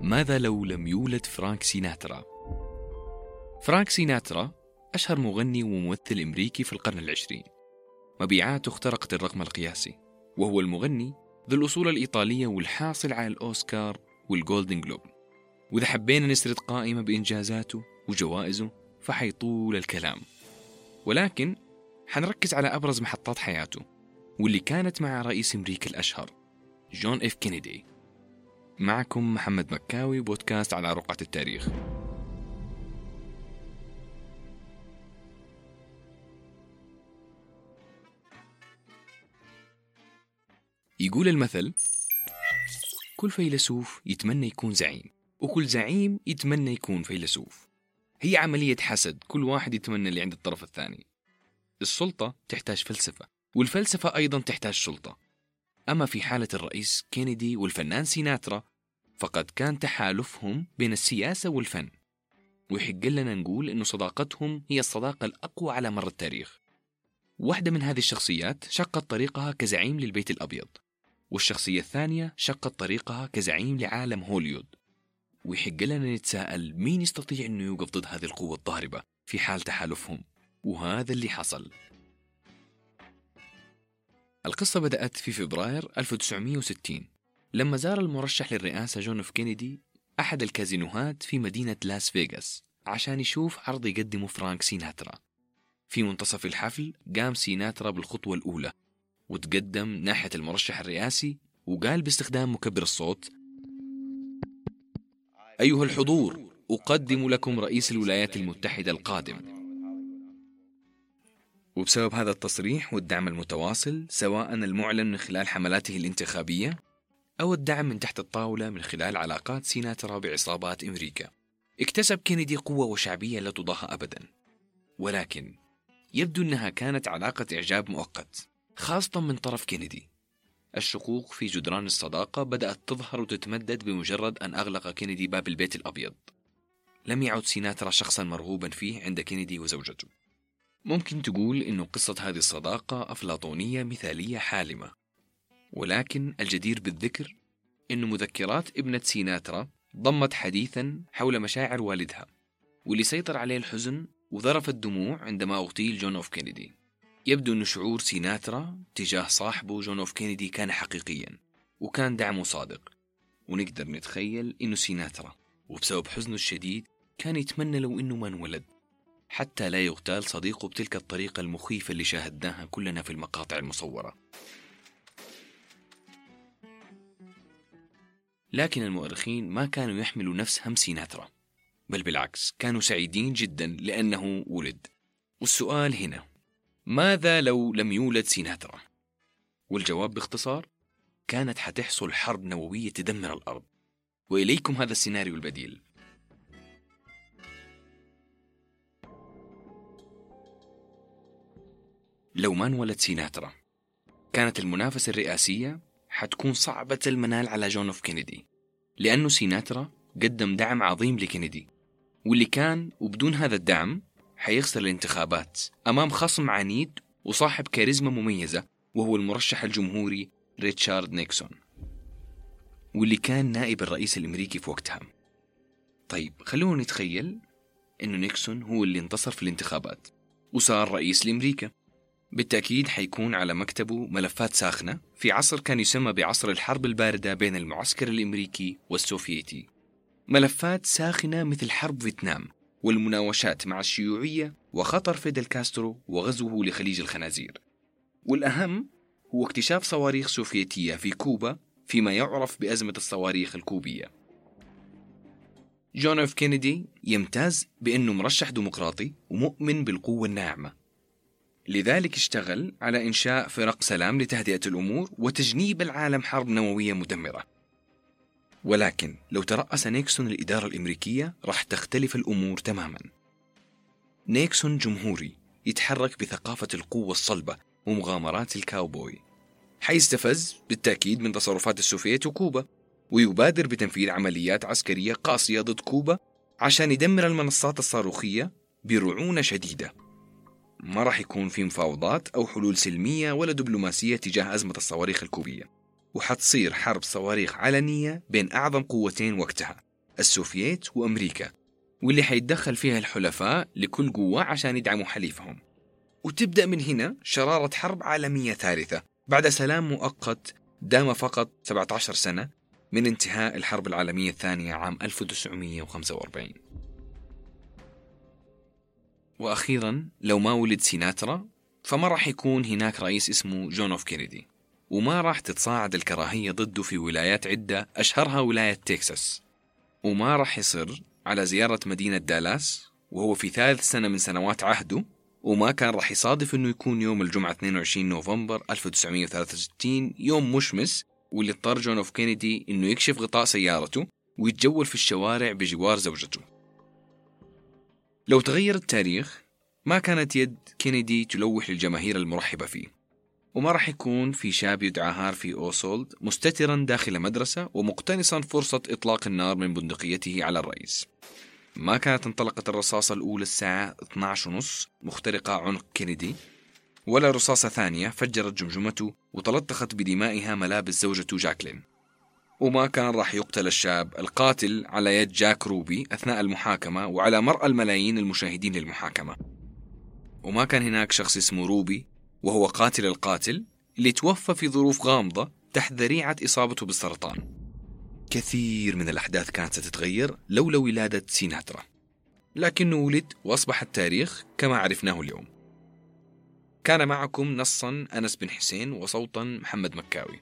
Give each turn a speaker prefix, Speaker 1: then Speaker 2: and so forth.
Speaker 1: ماذا لو لم يولد فرانك سيناترا؟ فرانك سيناترا أشهر مغني وممثل أمريكي في القرن العشرين. مبيعاته اخترقت الرقم القياسي وهو المغني ذو الأصول الإيطالية والحاصل على الأوسكار والجولدن جلوب. وإذا حبينا نسرد قائمة بإنجازاته وجوائزه فحيطول الكلام. ولكن حنركز على أبرز محطات حياته واللي كانت مع رئيس أمريكا الأشهر جون إف كينيدي. معكم محمد مكاوي بودكاست على رقعة التاريخ. يقول المثل كل فيلسوف يتمنى يكون زعيم وكل زعيم يتمنى يكون فيلسوف. هي عملية حسد كل واحد يتمنى اللي عند الطرف الثاني. السلطة تحتاج فلسفة والفلسفة أيضا تحتاج سلطة. أما في حالة الرئيس كينيدي والفنان سيناترا فقد كان تحالفهم بين السياسة والفن. ويحق لنا نقول أن صداقتهم هي الصداقة الأقوى على مر التاريخ. واحدة من هذه الشخصيات شقت طريقها كزعيم للبيت الأبيض والشخصية الثانية شقت طريقها كزعيم لعالم هوليود. ويحق لنا نتساءل مين يستطيع أنه يوقف ضد هذه القوة الضاربة في حال تحالفهم. وهذا اللي حصل. القصة بدأت في فبراير 1960 لما زار المرشح للرئاسة جون إف كينيدي أحد الكازينوهات في مدينة لاس فيغاس عشان يشوف عرض يقدمه فرانك سيناترا. في منتصف الحفل قام سيناترا بالخطوة الأولى وتقدم ناحية المرشح الرئاسي وقال باستخدام مكبر الصوت أيها الحضور أقدم لكم رئيس الولايات المتحدة القادم. وبسبب هذا التصريح والدعم المتواصل سواء المعلن من خلال حملاته الانتخابية أو الدعم من تحت الطاولة من خلال علاقات سيناترا بعصابات أمريكا. اكتسب كينيدي قوة وشعبية لا تضاهى أبدا. ولكن يبدو أنها كانت علاقة إعجاب مؤقت خاصة من طرف كينيدي. الشقوق في جدران الصداقة بدأت تظهر وتتمدد بمجرد أن أغلق كينيدي باب البيت الأبيض. لم يعد سيناترا شخصا مرغوبا فيه عند كينيدي وزوجته. ممكن تقول إنه قصة هذه الصداقة أفلاطونية مثالية حالمة. ولكن الجدير بالذكر إن مذكرات ابنة سيناترا ضمت حديثا حول مشاعر والدها واللي سيطر عليه الحزن وذرف الدموع عندما أغتيل جون إف كينيدي. يبدو أن شعور سيناترا تجاه صاحبه جون إف كينيدي كان حقيقيا وكان دعمه صادق. ونقدر نتخيل أنه سيناترا وبسبب حزنه الشديد كان يتمنى لو أنه ما انولد حتى لا يغتال صديقه بتلك الطريقة المخيفة اللي شاهدناها كلنا في المقاطع المصورة. لكن المؤرخين ما كانوا يحملوا نفس هم سيناترا بل بالعكس كانوا سعيدين جدا لأنه ولد. والسؤال هنا ماذا لو لم يولد سيناترا؟ والجواب باختصار كانت حتحصل حرب نووية تدمر الأرض. وإليكم هذا السيناريو البديل. لو ما انولد سيناترا كانت المنافسة الرئاسية حتكون صعبة المنال على جون إف كينيدي لأنه سيناترا قدم دعم عظيم لكينيدي واللي كان وبدون هذا الدعم حيخسر الانتخابات أمام خصم عنيد وصاحب كاريزما مميزة وهو المرشح الجمهوري ريتشارد نيكسون واللي كان نائب الرئيس الأمريكي في وقتها. طيب خلونا نتخيل أنه نيكسون هو اللي انتصر في الانتخابات وصار رئيس لأمريكا. بالتأكيد حيكون على مكتبه ملفات ساخنة. في عصر كان يسمى بعصر الحرب الباردة بين المعسكر الأمريكي والسوفيتي. ملفات ساخنة مثل حرب فيتنام والمناوشات مع الشيوعية وخطر فيدل كاسترو وغزوه لخليج الخنازير. والأهم هو اكتشاف صواريخ سوفيتية في كوبا فيما يعرف بأزمة الصواريخ الكوبية. جون إف كينيدي يمتاز بأنه مرشح ديمقراطي ومؤمن بالقوة الناعمة. لذلك اشتغل على إنشاء فرق سلام لتهدئة الأمور وتجنيب العالم حرب نووية مدمرة. ولكن لو ترأس نيكسون الإدارة الأمريكية راح تختلف الأمور تماما. نيكسون جمهوري يتحرك بثقافة القوة الصلبة ومغامرات الكاوبوي حيستفز بالتأكيد من تصرفات السوفييت وكوبا ويبادر بتنفيذ عمليات عسكرية قاسية ضد كوبا عشان يدمر المنصات الصاروخية برعونة شديدة. ما راح يكون في مفاوضات أو حلول سلمية ولا دبلوماسية تجاه أزمة الصواريخ الكوبية. وحتصير حرب صواريخ علنية بين أعظم قوتين وقتها السوفييت وأمريكا واللي حيتدخل فيها الحلفاء لكل قوة عشان يدعموا حليفهم. وتبدأ من هنا شرارة حرب عالمية ثالثة بعد سلام مؤقت دام فقط 17 سنة من انتهاء الحرب العالمية الثانية عام 1945 وأخيرا لو ما ولد سيناترا فما راح يكون هناك رئيس اسمه جون أف كينيدي. وما راح تتصاعد الكراهية ضده في ولايات عدة أشهرها ولاية تكساس. وما راح يصر على زيارة مدينة دالاس وهو في ثالث سنة من سنوات عهده. وما كان راح يصادف إنه يكون يوم الجمعة 22 نوفمبر 1963 يوم مشمس واللي اضطر جون أف كينيدي إنه يكشف غطاء سيارته ويتجول في الشوارع بجوار زوجته. لو تغير التاريخ ما كانت يد كينيدي تلوح للجماهير المرحبة فيه. وما راح يكون في شاب يدعى هارفي أوزوالد مستترا داخل مدرسة ومقتنصا فرصة إطلاق النار من بندقيته على الرئيس ما كانت انطلقت الرصاصة الأولى الساعة 12:30 مخترقة عنق كينيدي ولا رصاصة ثانية فجرت جمجمته وتلطخت بدمائها ملابس زوجته جاكلين وما كان راح يقتل الشاب. القاتل على يد جاك روبي أثناء المحاكمة وعلى مرأى الملايين المشاهدين للمحاكمة. وما كان هناك شخص اسمه روبي وهو قاتل القاتل اللي توفى في ظروف غامضة تحت ذريعة إصابته بالسرطان. كثير من الأحداث كانت ستتغير لولا ولادة سيناترا. لكنه ولد وأصبح التاريخ كما عرفناه اليوم. كان معكم نصا أنس بن حسين وصوتا محمد مكاوي.